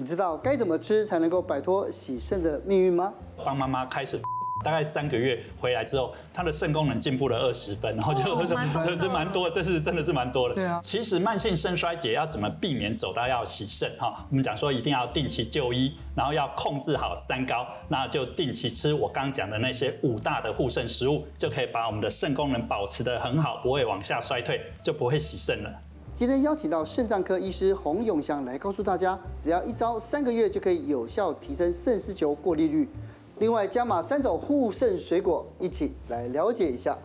你知道该怎么吃才能够摆脱洗肾的命运吗？帮妈妈开始。大概三个月回来之后，她的肾功能进步了二十分，然后就这这蛮多，这是真的是蛮多的。对啊，其实慢性肾衰竭要怎么避免走到要洗肾哈？我们讲说一定要定期就医，然后要控制好三高，那就定期吃我刚讲的那些五大的护肾食物，就可以把我们的肾功能保持得很好，不会往下衰退，就不会洗肾了。今天邀请到肾脏科医师洪永祥来告诉大家，只要一招，三个月就可以有效提升肾丝球过滤率。另外加码三种护肾水果，一起来了解一下。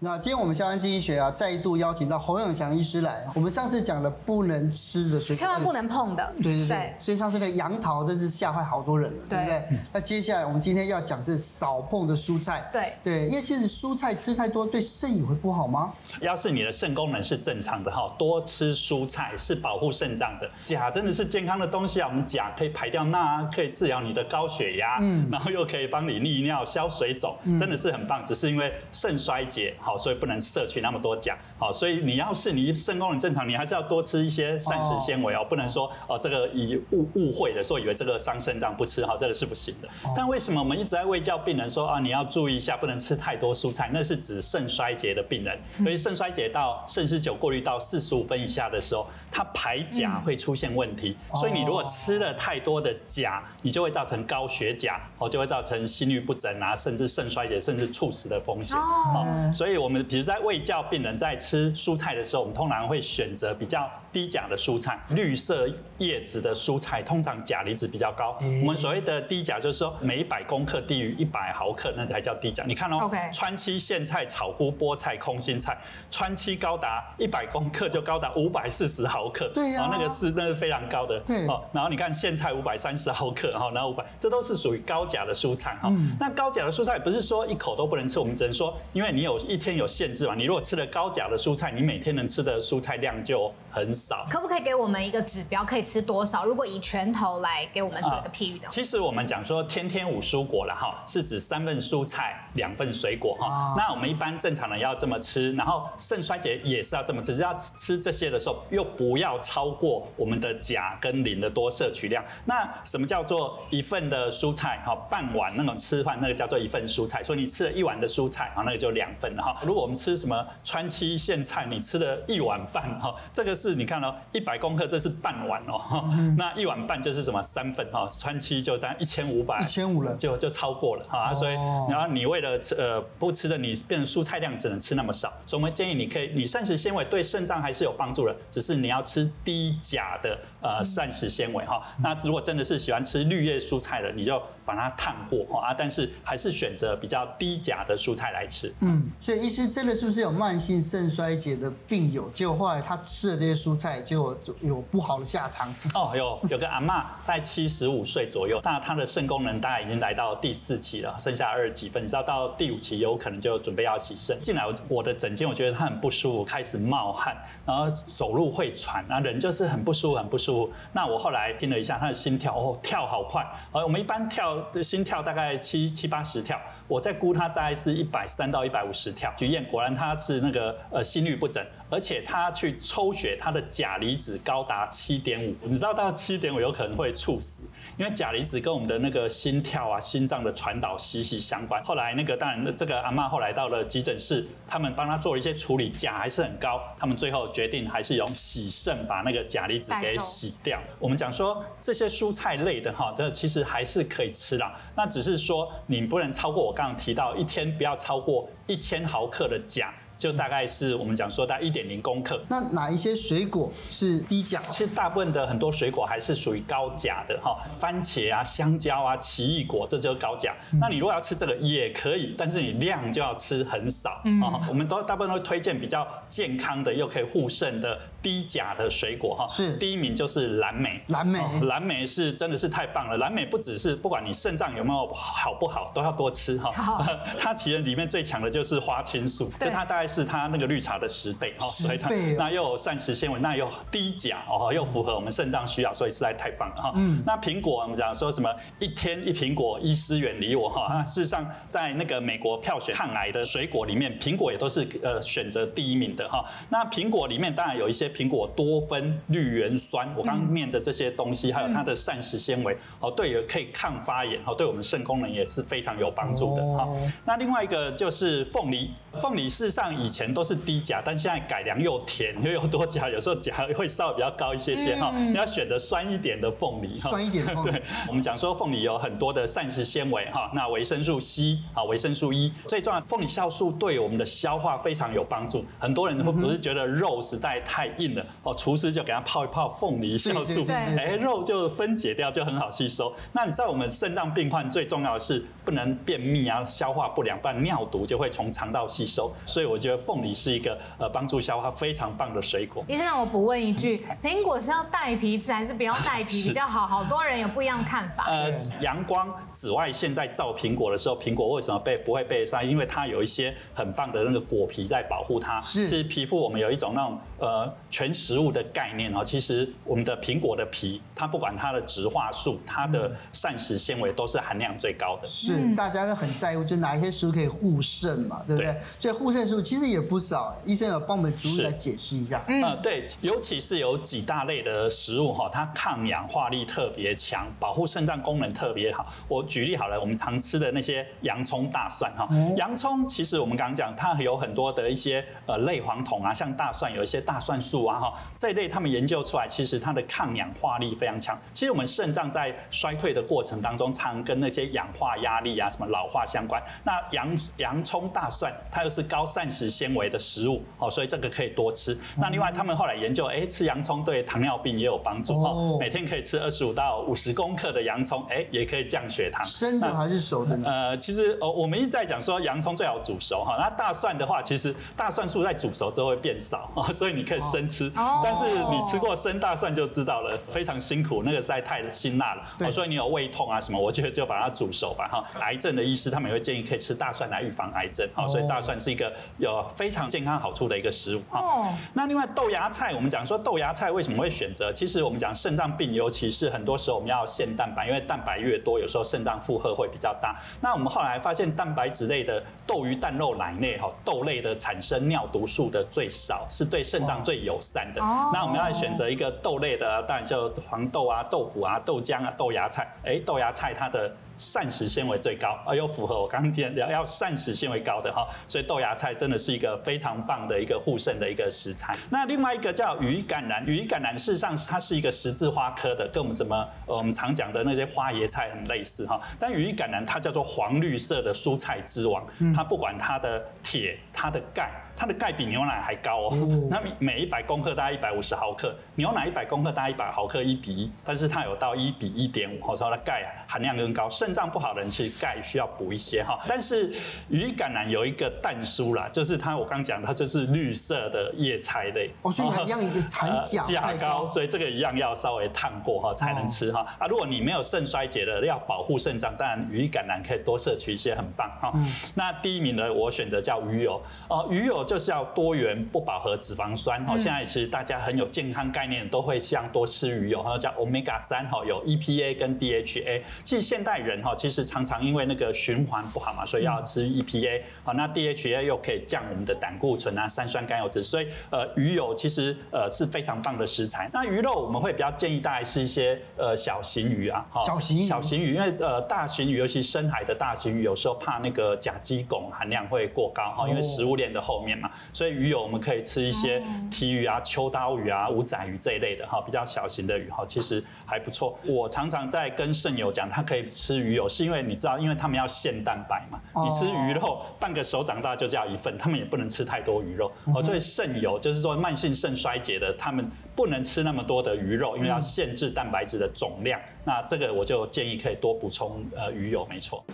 那今天我们下班经济学啊，再度邀请到侯永祥医师来。我们上次讲了不能吃的水果，千万不能碰的。对对对。所以上次那个杨桃真是吓坏好多人了，对不对？那接下来我们今天要讲是少碰的蔬菜。对对，因为其实蔬菜吃太多对肾也会不好吗？要是你的肾功能是正常的哈，多吃蔬菜是保护肾脏的。钾真的是健康的东西啊，我们钾可以排掉钠，啊可以治疗你的高血压，嗯，然后又可以帮你利尿、消水肿，真的是很棒。只是因为肾衰竭。好，所以不能摄取那么多钾。好，所以你要是你肾功能正常，你还是要多吃一些膳食纤维哦，不能说哦这个以误误会的说以为这个伤肾脏不吃好，这个是不行的。但为什么我们一直在喂教病人说啊，你要注意一下，不能吃太多蔬菜？那是指肾衰竭的病人，所以肾衰竭到肾丝球过滤到四十五分以下的时候，它排钾会出现问题。所以你如果吃了太多的钾，你就会造成高血钾，哦，就会造成心律不整啊，甚至肾衰竭，甚至猝死的风险。哦，所以我们比如在喂教病人在吃蔬菜的时候，我们通常会选择比较低钾的蔬菜，绿色叶子的蔬菜通常钾离子比较高。我们所谓的低钾，就是说每一百公克低于一百毫克，那才叫低钾。你看哦，川七、苋菜、草菇、菠菜、空心菜，川七高达一百公克就高达五百四十毫克，对呀，那个是那是非常高的。对，哦，然后你看苋菜五百三十毫克，哈，然后五百，这都是属于高钾的蔬菜哈。那高钾的蔬菜不是说一口都不能吃，我们只能说，因为你有一天有限制嘛，你如果吃了高钾的蔬菜，你每天能吃的蔬菜量就很少。可不可以给我们一个指标，可以吃多少？如果以拳头来给我们做一个譬喻的话，其实我们讲说天天五蔬果了哈，是指三份蔬菜，两份水果哈。那我们一般正常人要这么吃，然后肾衰竭也是要这么吃，只要吃这些的时候，又不要超过我们的钾跟磷的多摄取量。那什么叫做一份的蔬菜哈？半碗那种吃饭那个叫做一份蔬菜，所以你吃了一碗的蔬菜啊，那个就两份了哈。如果我们吃什么川七苋菜，你吃了一碗半哈，这个是你看哦，一百公克这是半碗哦，那一碗半就是什么三份哈，川七就当一千五百，一千五了，就就超过了哈，所以然后你为了吃呃不吃的，你变成蔬菜量只能吃那么少，所以我们建议你可以，你膳食纤维对肾脏还是有帮助的，只是你要吃低钾的呃膳食纤维哈。那如果真的是喜欢吃绿叶蔬菜的，你就把它烫过哈啊，但是还是选择比较低钾的蔬菜来吃。嗯，所以医师真的是不是有慢性肾衰竭的病友，结果后来他吃了这些蔬菜，就有不好的下场？哦，有有个阿嬷在七十五岁左右，那她的肾功能大概已经来到第四期了，剩下二十几分，你知道到第五期有可能就准备要洗肾。进来我的诊间，我觉得他很不舒服，开始冒汗，然后走路会喘，啊人就是很不舒服，很不舒服。那我后来听了一下，他的心跳哦跳好快，而，我们一般跳的心跳大概七七八十跳，我在估他大概是一百三到一百五十跳。去验果然他是那个呃心率不整，而且他去抽血，他的钾离子高达七点五，你知道到七点五有可能会猝死，因为钾离子跟我们的那个心跳啊、心脏的传导息息相关。后来那个当然这个阿嬷后来到了急诊室，他们帮她做了一些处理，钾还是很高，他们最后决定还是用洗肾把那个钾离子给洗掉。我们讲说这些蔬菜类的哈，这其实还是可以吃啦，那只是说你不能超过我刚刚提到一天不要超过一千毫克的钾。就大概是我们讲说大概一点零公克。那哪一些水果是低钾？其实大部分的很多水果还是属于高钾的哈，番茄啊、香蕉啊、奇异果，这就是高钾。嗯、那你如果要吃这个也可以，但是你量就要吃很少啊。嗯、我们都大部分都会推荐比较健康的又可以护肾的低钾的水果哈。是，第一名就是蓝莓。蓝莓，蓝莓是真的是太棒了。蓝莓不只是不管你肾脏有没有好不好，都要多吃哈。好 它其实里面最强的就是花青素，就它大概。是它那个绿茶的十倍哦，所以它那又有膳食纤维，那又低钾哦，又符合我们肾脏需要，所以实在太棒了哈。嗯，那苹果我们讲说什么一天一苹果，医师远离我哈。那事实上在那个美国票选抗癌的水果里面，苹果也都是呃选择第一名的哈。那苹果里面当然有一些苹果多酚绿原酸，我刚刚念的这些东西，还有它的膳食纤维哦，对，有可以抗发炎哦，对我们肾功能也是非常有帮助的哈。那另外一个就是凤梨，凤梨事实上以前都是低钾，但现在改良又甜又有多钾，有时候钾会稍微比较高一些些哈。你要选择酸一点的凤梨哈，酸一点的凤梨。对，我们讲说凤梨有很多的膳食纤维哈，那维生素 C 啊，维生素 E，最重要，凤梨酵素对我们的消化非常有帮助。很多人会不是觉得肉实在太硬了哦，厨师就给它泡一泡凤梨酵素，哎，肉就分解掉，就很好吸收。那你知道我们肾脏病患最重要的是不能便秘啊，消化不良，不然尿毒就会从肠道吸收。所以我觉得凤梨是一个呃帮助消化非常棒的水果。医生，让我补问一句，苹果是要带皮吃还是不要带皮比较好？好多人有不一样的看法。呃，阳光、紫外线在照苹果的时候，苹果为什么被不会被晒？因为它有一些很棒的那个果皮在保护它。是，其实皮肤我们有一种那种呃全食物的概念哦。其实我们的苹果的皮，它不管它的植化素、它的膳食纤维都是含量最高的。是，大家都很在乎，就哪一些食物可以护肾嘛，对不对？对，所以护肾食物其实也不少。医生有帮我们逐一来解释一下。嗯、呃，对，尤其是有几大类的食物哈，它抗氧化力特别强，保护肾脏功能特别好。我举例好了，我们常吃的那些洋葱、大蒜哈，洋葱其实我们刚刚讲，它有很多的一些呃类黄酮啊，像大蒜有一些大蒜素啊哈，这一类他们研究出来，其实它的抗氧化力非常强。其实我们肾脏在衰退的过程当中，常跟那些氧化压力啊、什么老化相关。那洋洋葱、大蒜，它又是高膳食纤维的食物哦，所以这个可以多吃。那另外他们后来研究，哎，吃洋葱对糖尿病也有帮助哦，每天可以吃二十五到五十公克的洋葱，哎，也可以降血糖。生的还是熟的呢？呃，其实哦，我们一直在讲说洋葱最好煮熟哈。那大蒜的话，其实大蒜素在煮熟之后会变少哦，所以你可以生吃。但是你吃过生大蒜就知道了，非常辛苦，那个实在太辛辣了。哦，所以你有胃痛啊什么，我觉得就把它煮熟吧哈。癌症的医师他们也会建议可以吃大蒜来预防癌症。好，所以大蒜是一个有非常健康好处的一个食物哈。那另外豆芽菜，我们讲说豆芽菜为什么会选择？其实我们讲肾脏病，尤其是很多时候我们要限蛋白，因为蛋白越多，有时候肾脏负荷会比较大。那我们后来发现，蛋白质类的豆、鱼、蛋、肉、奶类哈，豆类的产生尿毒素的最少，是对肾脏最友善的。那我们要选择一个豆类的，当然就黄豆啊、豆腐啊、豆浆啊、豆芽菜。哎，豆芽菜它的。膳食纤维最高，而又符合我刚刚讲要要膳食纤维高的哈，所以豆芽菜真的是一个非常棒的一个护肾的一个食材。那另外一个叫羽衣甘蓝，羽衣甘蓝事实上它是一个十字花科的，跟我们什么呃我们常讲的那些花椰菜很类似哈。但羽衣甘蓝它叫做黄绿色的蔬菜之王，它不管它的铁、它的钙。它的钙比牛奶还高哦，那每一百公克大概一百五十毫克，牛奶一百公克大概一百毫克一比一，但是它有到一比一点五，所以它的钙含量更高。肾脏不好的人其实钙需要补一些哈。但是羽衣甘蓝有一个蛋书啦，就是它我刚讲它就是绿色的叶菜类，哦，所以一样一个含钾钾高，所以这个一样要稍微烫过哈才能吃哈。啊，如果你没有肾衰竭的，要保护肾脏，当然羽衣甘蓝可以多摄取一些，很棒哈。那第一名呢，我选择叫鱼油哦，鱼油。就是要多元不饱和脂肪酸哦，现在其实大家很有健康概念，都会像多吃鱼油，然后叫 Omega 三哈，有 EPA 跟 DHA。其实现代人哈，其实常常因为那个循环不好嘛，所以要吃 EPA。好，那 DHA 又可以降我们的胆固醇啊、三酸甘油脂，所以呃鱼油其实呃是非常棒的食材。那鱼肉我们会比较建议大家是一些呃小型鱼啊，小型小型鱼，因为呃大型鱼，尤其深海的大型鱼，有时候怕那个甲基汞含量会过高哈，因为食物链的后面。所以鱼友我们可以吃一些鯷鱼啊、秋刀鱼啊、五仔鱼这一类的哈，比较小型的鱼哈，其实还不错。我常常在跟肾友讲，他可以吃鱼友，是因为你知道，因为他们要限蛋白嘛。你吃鱼肉半个手掌大就叫一份，他们也不能吃太多鱼肉。哦，所以肾友就是说慢性肾衰竭的，他们不能吃那么多的鱼肉，因为要限制蛋白质的总量。那这个我就建议可以多补充呃鱼油，没错。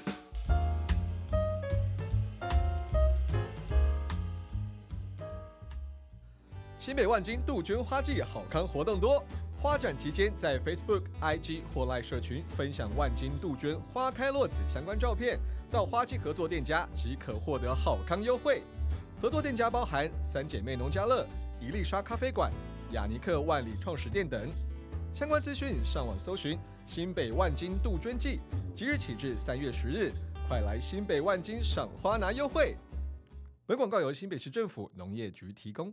新北万金杜鹃花季好康活动多，花展期间在 Facebook、IG 或 Line 社群分享万金杜鹃花开落子相关照片，到花季合作店家即可获得好康优惠。合作店家包含三姐妹农家乐、伊丽莎咖啡馆、雅尼克万里创始店等。相关资讯上网搜寻新北万金杜鹃季，即日起至三月十日，快来新北万金赏花拿优惠。本广告由新北市政府农业局提供。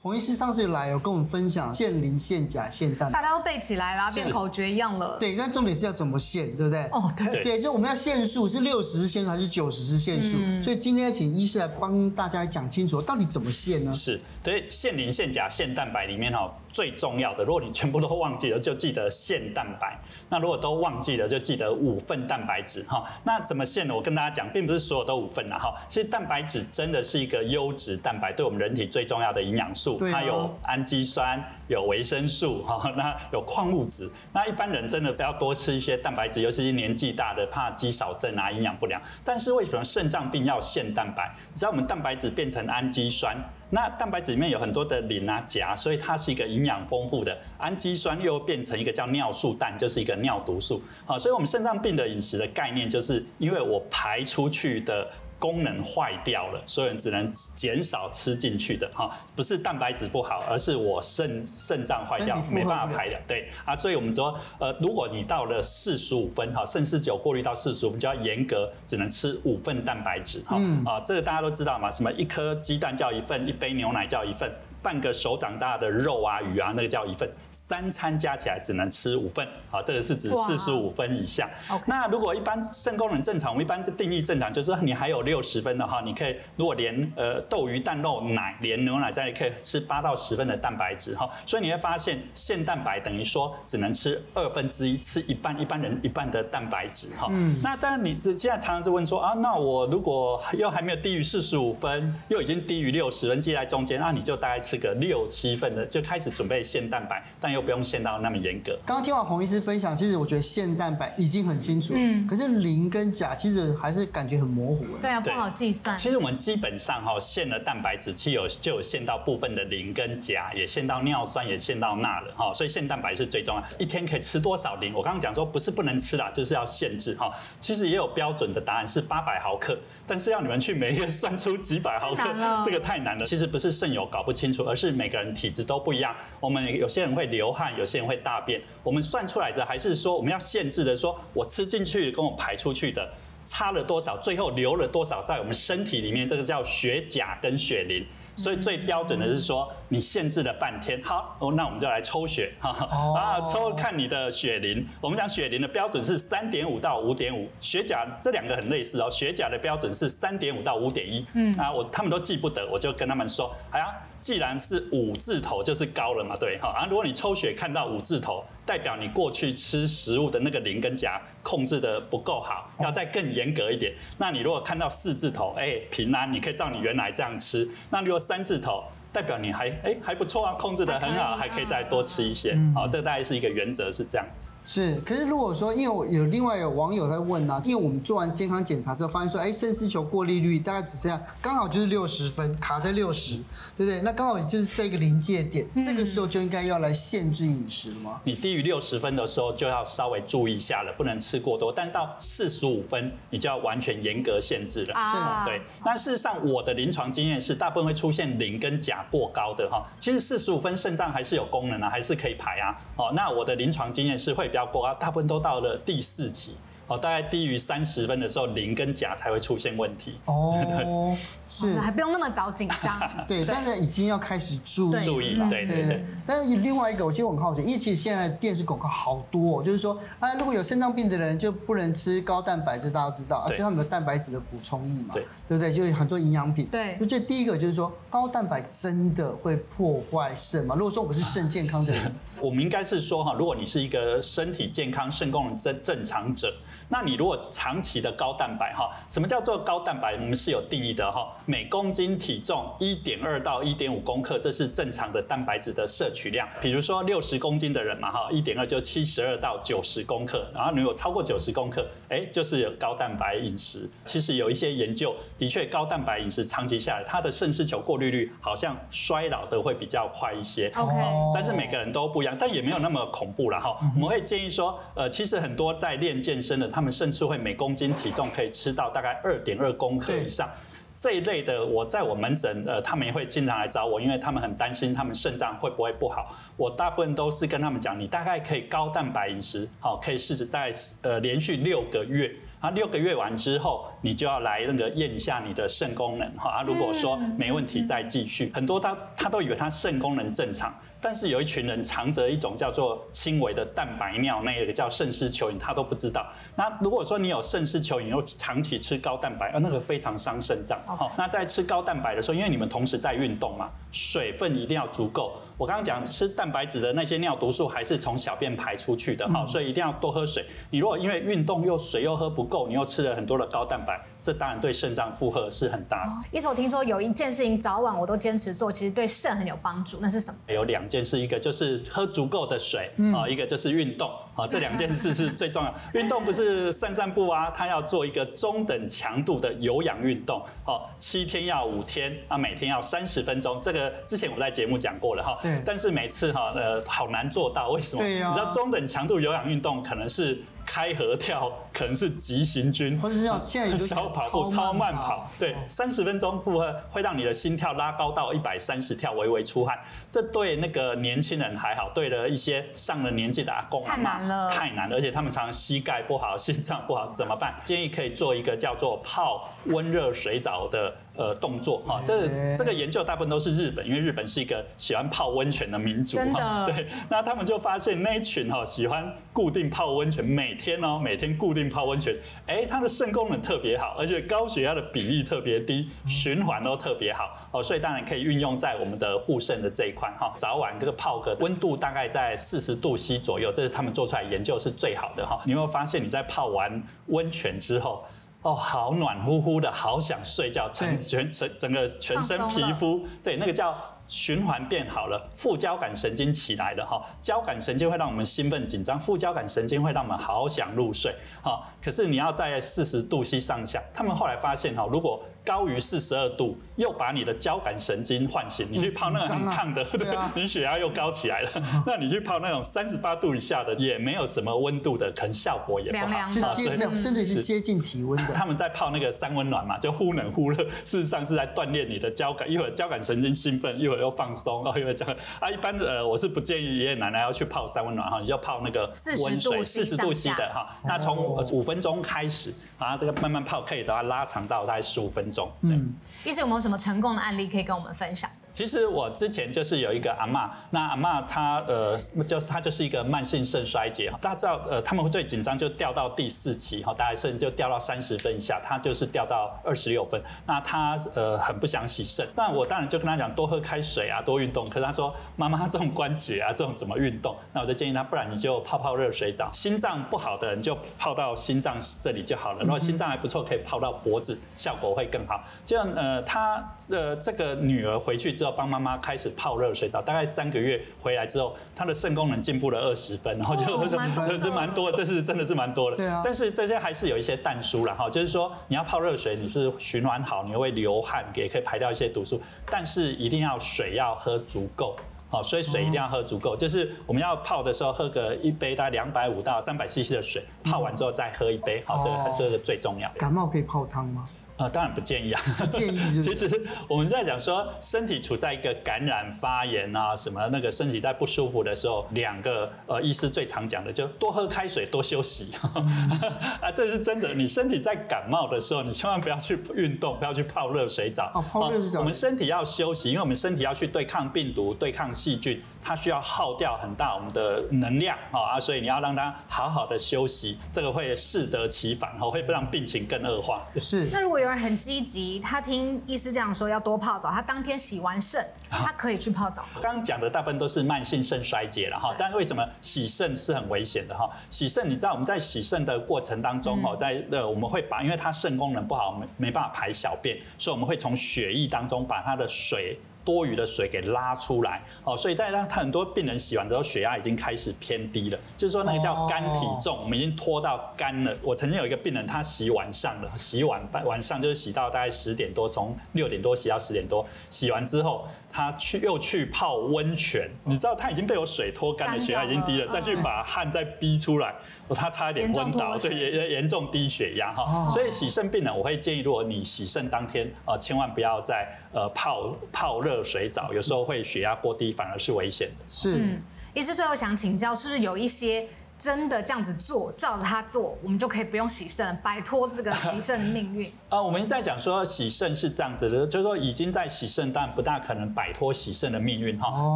洪医师上次来有跟我们分享限磷、限钾、限氮，大家都背起来啦，变口诀一样了。对，但重点是要怎么限，对不对？哦，对，对，就我们要限速是六十是限速还是九十是限速？嗯、所以今天请医师来帮大家来讲清楚，到底怎么限呢？是对，限磷、限钾、限蛋白里面哈。最重要的，如果你全部都忘记了，就记得限蛋白。那如果都忘记了，就记得五份蛋白质哈。那怎么限呢？我跟大家讲，并不是所有都五份的哈。其实蛋白质真的是一个优质蛋白，对我们人体最重要的营养素。它有氨基酸，有维生素哈，那有矿物质。那一般人真的不要多吃一些蛋白质，尤其是年纪大的，怕肌少症啊，营养不良。但是为什么肾脏病要限蛋白？只要我们蛋白质变成氨基酸。那蛋白质里面有很多的磷啊、钾，所以它是一个营养丰富的。氨基酸又变成一个叫尿素氮，就是一个尿毒素。好，所以我们肾脏病的饮食的概念，就是因为我排出去的。功能坏掉了，所以只能减少吃进去的哈，不是蛋白质不好，而是我肾肾脏坏掉，没办法排掉。对啊，所以我们说，呃，如果你到了四十五分哈，肾四九过滤到四十五分，就要严格只能吃五份蛋白质哈。嗯、啊，这个大家都知道嘛，什么一颗鸡蛋叫一份，一杯牛奶叫一份。半个手掌大的肉啊、鱼啊，那个叫一份。三餐加起来只能吃五份，好，这个是指四十五分以下。那如果一般肾功能正常，我们一般的定义正常，就是说你还有六十分的话，你可以如果连呃豆鱼蛋肉奶连牛奶在，可以吃八到十分的蛋白质哈。所以你会发现限蛋白等于说只能吃二分之一，吃一半，一般人一半的蛋白质哈。嗯。那当然你这现在常常就问说啊，那我如果又还没有低于四十五分，又已经低于六十分，介在中间，那你就大概。吃个六七份的就开始准备限蛋白，但又不用限到那么严格。刚刚听完洪医师分享，其实我觉得限蛋白已经很清楚，嗯，可是磷跟钾其实还是感觉很模糊。对啊，不好计算。其实我们基本上哈限了蛋白质，其实有就有限到部分的磷跟钾，也限到尿酸，也限到钠了哈。所以限蛋白是最重要。一天可以吃多少磷？我刚刚讲说不是不能吃啦，就是要限制哈。其实也有标准的答案是八百毫克，但是要你们去每月 算出几百毫克，这个太难了。其实不是肾友搞不清楚。而是每个人体质都不一样，我们有些人会流汗，有些人会大便。我们算出来的还是说，我们要限制的说，我吃进去跟我排出去的差了多少，最后留了多少在我们身体里面，这个叫血钾跟血磷。所以最标准的是说，你限制了半天，好，那我们就来抽血，哈，啊，抽看你的血磷。我们讲血磷的标准是三点五到五点五，血钾这两个很类似哦，血钾的标准是三点五到五点一。嗯，啊，我他们都记不得，我就跟他们说，哎呀。既然是五字头，就是高了嘛，对哈。啊，如果你抽血看到五字头，代表你过去吃食物的那个磷跟钾控制的不够好，要再更严格一点。那你如果看到四字头，哎、欸，平安，你可以照你原来这样吃。那如果三字头，代表你还哎、欸、还不错啊，控制的很好，还可以再多吃一些。好，这个大概是一个原则是这样。是，可是如果说，因为我有另外有网友在问呢、啊，因为我们做完健康检查之后，发现说，哎，肾丝球过滤率大概只剩下刚好就是六十分，卡在六十，对不对？那刚好就是这个临界点，嗯、这个时候就应该要来限制饮食了吗？你低于六十分的时候，就要稍微注意一下了，不能吃过多。但到四十五分，你就要完全严格限制了。是吗？对。那事实上，我的临床经验是，大部分会出现磷跟钾过高的哈。其实四十五分肾脏还是有功能啊，还是可以排啊。哦，那我的临床经验是会比大部分都到了第四期。哦，大概低于三十分的时候，磷跟钾才会出现问题。哦，是，还不用那么早紧张。对，但是已经要开始注意注意。对对对。但是另外一个，我其实我很好奇，因为其实现在电视广告好多，就是说，啊，如果有肾脏病的人就不能吃高蛋白，这大家都知道，而且他们有蛋白质的补充液嘛，对对不对？就有很多营养品。对。就这第一个就是说，高蛋白真的会破坏肾吗？如果说我是肾健康的人，我们应该是说哈，如果你是一个身体健康、肾功能正正常者。那你如果长期的高蛋白哈，什么叫做高蛋白？我们是有定义的哈，每公斤体重一点二到一点五公克，这是正常的蛋白质的摄取量。比如说六十公斤的人嘛哈，一点二就七十二到九十公克，然后你有超过九十公克，哎，就是有高蛋白饮食。其实有一些研究的确，高蛋白饮食长期下来，它的肾丝球过滤率好像衰老的会比较快一些。OK，但是每个人都不一样，但也没有那么恐怖了哈。我们会建议说，呃，其实很多在练健身的他们甚至会每公斤体重可以吃到大概二点二公克以上，这一类的，我在我门诊，呃，他们也会经常来找我，因为他们很担心他们肾脏会不会不好。我大部分都是跟他们讲，你大概可以高蛋白饮食，好，可以试试在呃连续六个月，啊，六个月完之后，你就要来那个验一下你的肾功能，哈，啊，如果说没问题再继续。很多他他都以为他肾功能正常。但是有一群人藏着一种叫做轻微的蛋白尿，那个叫肾丝球菌，他都不知道。那如果说你有肾丝球菌，又长期吃高蛋白，呃，那个非常伤肾脏。好，那在吃高蛋白的时候，因为你们同时在运动嘛，水分一定要足够。我刚刚讲吃蛋白质的那些尿毒素还是从小便排出去的，好，所以一定要多喝水。你如果因为运动又水又喝不够，你又吃了很多的高蛋白，这当然对肾脏负荷是很大的。医生，我听说有一件事情早晚我都坚持做，其实对肾很有帮助，那是什么？有两件事，一个就是喝足够的水，啊，一个就是运动，啊，这两件事是最重要。运动不是散散步啊，它要做一个中等强度的有氧运动，哦，七天要五天，啊，每天要三十分钟。这个之前我在节目讲过了哈。但是每次哈呃好难做到，为什么？你知道中等强度有氧运动可能是开合跳，可能是急行军，或者是要现在小 跑步、超慢跑。对，三十分钟负荷会让你的心跳拉高到一百三十跳，微微出汗。这对那个年轻人还好，对了一些上了年纪的阿公，太难了，太难了。而且他们常常膝盖不好、心脏不好，怎么办？建议可以做一个叫做泡温热水澡的。呃，动作哈，这个这个研究大部分都是日本，因为日本是一个喜欢泡温泉的民族哈。对，那他们就发现那一群哈喜欢固定泡温泉，每天哦每天固定泡温泉，哎，他的肾功能特别好，而且高血压的比例特别低，循环都特别好哦，所以当然可以运用在我们的护肾的这一块哈。早晚这个泡个温度大概在四十度 C 左右，这是他们做出来研究是最好的哈。你有没有发现你在泡完温泉之后。哦，好暖乎乎的，好想睡觉，整全整整个全身皮肤，对，那个叫循环变好了，副交感神经起来了哈，交感神经会让我们兴奋紧张，副交感神经会让我们好想入睡，哈，可是你要在四十度 C 上下，他们后来发现哈，如果高于四十二度，又把你的交感神经唤醒。你去泡那个很烫的，对，你血压又高起来了。那你去泡那种三十八度以下的，也没有什么温度的，可能效果也不好。凉凉的，所以甚至是接近体温的。他们在泡那个三温暖嘛，就忽冷忽热，事实上是在锻炼你的交感，一会儿交感神经兴奋，一会儿又放松，然后一会儿这样。啊，一般的呃，我是不建议爷爷奶奶要去泡三温暖哈，你就泡那个温水四十度 C 的哈。那从五分钟开始，啊这个慢慢泡，可以的话拉长到大概十五分钟。嗯，意思有没有什么成功的案例可以跟我们分享？其实我之前就是有一个阿嬷，那阿嬷她呃，就是她就是一个慢性肾衰竭，大家知道呃，他们最紧张就掉到第四期哈，大概肾就掉到三十分以下，她就是掉到二十六分，那她呃很不想洗肾，但我当然就跟她讲多喝开水啊，多运动，可是她说妈妈这种关节啊，这种怎么运动？那我就建议她，不然你就泡泡热水澡，心脏不好的人就泡到心脏这里就好了，如果心脏还不错，可以泡到脖子，效果会更好。这样呃，她呃这个女儿回去之后。帮妈妈开始泡热水澡，大概三个月回来之后，她的肾功能进步了二十分，然后就 这这蛮多，这是真的是蛮多的。对啊。但是这些还是有一些淡疏了哈，就是说你要泡热水，你是循环好，你会流汗，也可以排掉一些毒素，但是一定要水要喝足够，好，所以水一定要喝足够，就是我们要泡的时候喝个一杯大概两百五到三百 CC 的水，泡完之后再喝一杯，好，这个这个最重要。感冒可以泡汤吗？呃，当然不建议啊。不建议？其实我们在讲说，身体处在一个感染、发炎啊，什么那个身体在不舒服的时候，两个呃，医师最常讲的就多喝开水，多休息。嗯、啊，这是真的。你身体在感冒的时候，你千万不要去运动，不要去泡热水澡。哦，泡热水澡。我们身体要休息，因为我们身体要去对抗病毒、对抗细菌。它需要耗掉很大我们的能量啊，所以你要让它好好的休息，这个会适得其反，会不让病情更恶化。是。那如果有人很积极，他听医师这样说要多泡澡，他当天洗完肾，他可以去泡澡吗？刚刚讲的大部分都是慢性肾衰竭了哈，但为什么洗肾是很危险的哈？洗肾，你知道我们在洗肾的过程当中哦，在呃我们会把，因为它肾功能不好，没没办法排小便，所以我们会从血液当中把它的水。多余的水给拉出来，哦，所以大家很多病人洗完之后血压已经开始偏低了，就是说那个叫肝体重，我们已经拖到肝了。我曾经有一个病人，他洗晚上了，洗晚晚上就是洗到大概十点多，从六点多洗到十点多，洗完之后，他去又去泡温泉，你知道他已经被我水拖干了，血压已经低了，再去把汗再逼出来，他差一点昏倒，对，严严重低血压哈。所以洗肾病人，我会建议，如果你洗肾当天啊，千万不要再呃泡泡热水澡，有时候会血压过低，反而是危险的。是，嗯，医师最后想请教，是不是有一些？真的这样子做，照着他做，我们就可以不用洗肾，摆脱这个洗肾的命运。呃，我们一直在讲说洗肾是这样子的，就是说已经在洗肾，但不大可能摆脱洗肾的命运哈。哦、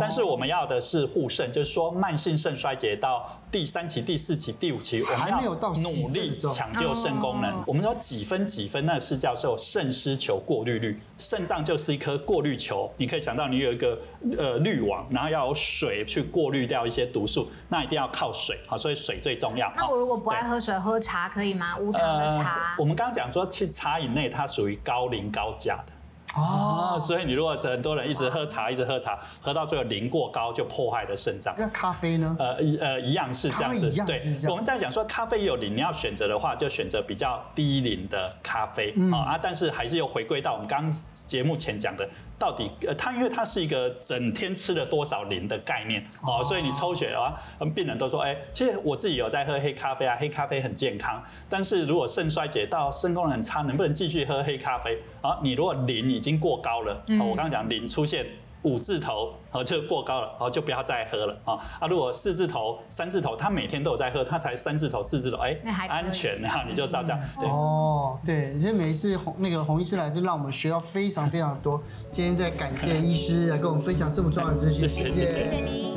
但是我们要的是护肾，就是说慢性肾衰竭到第三期、第四期、第五期，我们要努力抢救肾功能。哦、我们说几分几分，那是叫做肾丝球过滤率。肾脏就是一颗过滤球，你可以想到你有一个呃滤网，然后要有水去过滤掉一些毒素，那一定要靠水啊，所以水最重要。那我如果不爱喝水，喝茶可以吗？无糖的茶？呃、我们刚刚讲说，其实茶饮类它属于高磷高钾的。哦，所以你如果很多人一直喝茶，一直喝茶，喝到最后磷过高，就破坏了肾脏。那咖啡呢？呃呃，一样是这样子。对，我们在讲说咖啡有磷，你要选择的话，就选择比较低磷的咖啡啊。但是还是又回归到我们刚刚节目前讲的。到底呃，它因为它是一个整天吃了多少磷的概念哦，所以你抽血的话，病人都说，哎，其实我自己有在喝黑咖啡啊，黑咖啡很健康。但是如果肾衰竭到肾功能很差，能不能继续喝黑咖啡？啊，你如果磷已经过高了，我刚刚讲磷出现。五字头，哦，就过高了，哦，就不要再喝了啊！啊，如果四字头、三字头，他每天都有在喝，他才三字头、四字头，哎，安全啊，你就照这样。对哦，对，因为每一次红那个红医师来，就让我们学到非常非常多。今天再感谢医师来跟我们分享这么重要的知识，谢谢，谢谢你。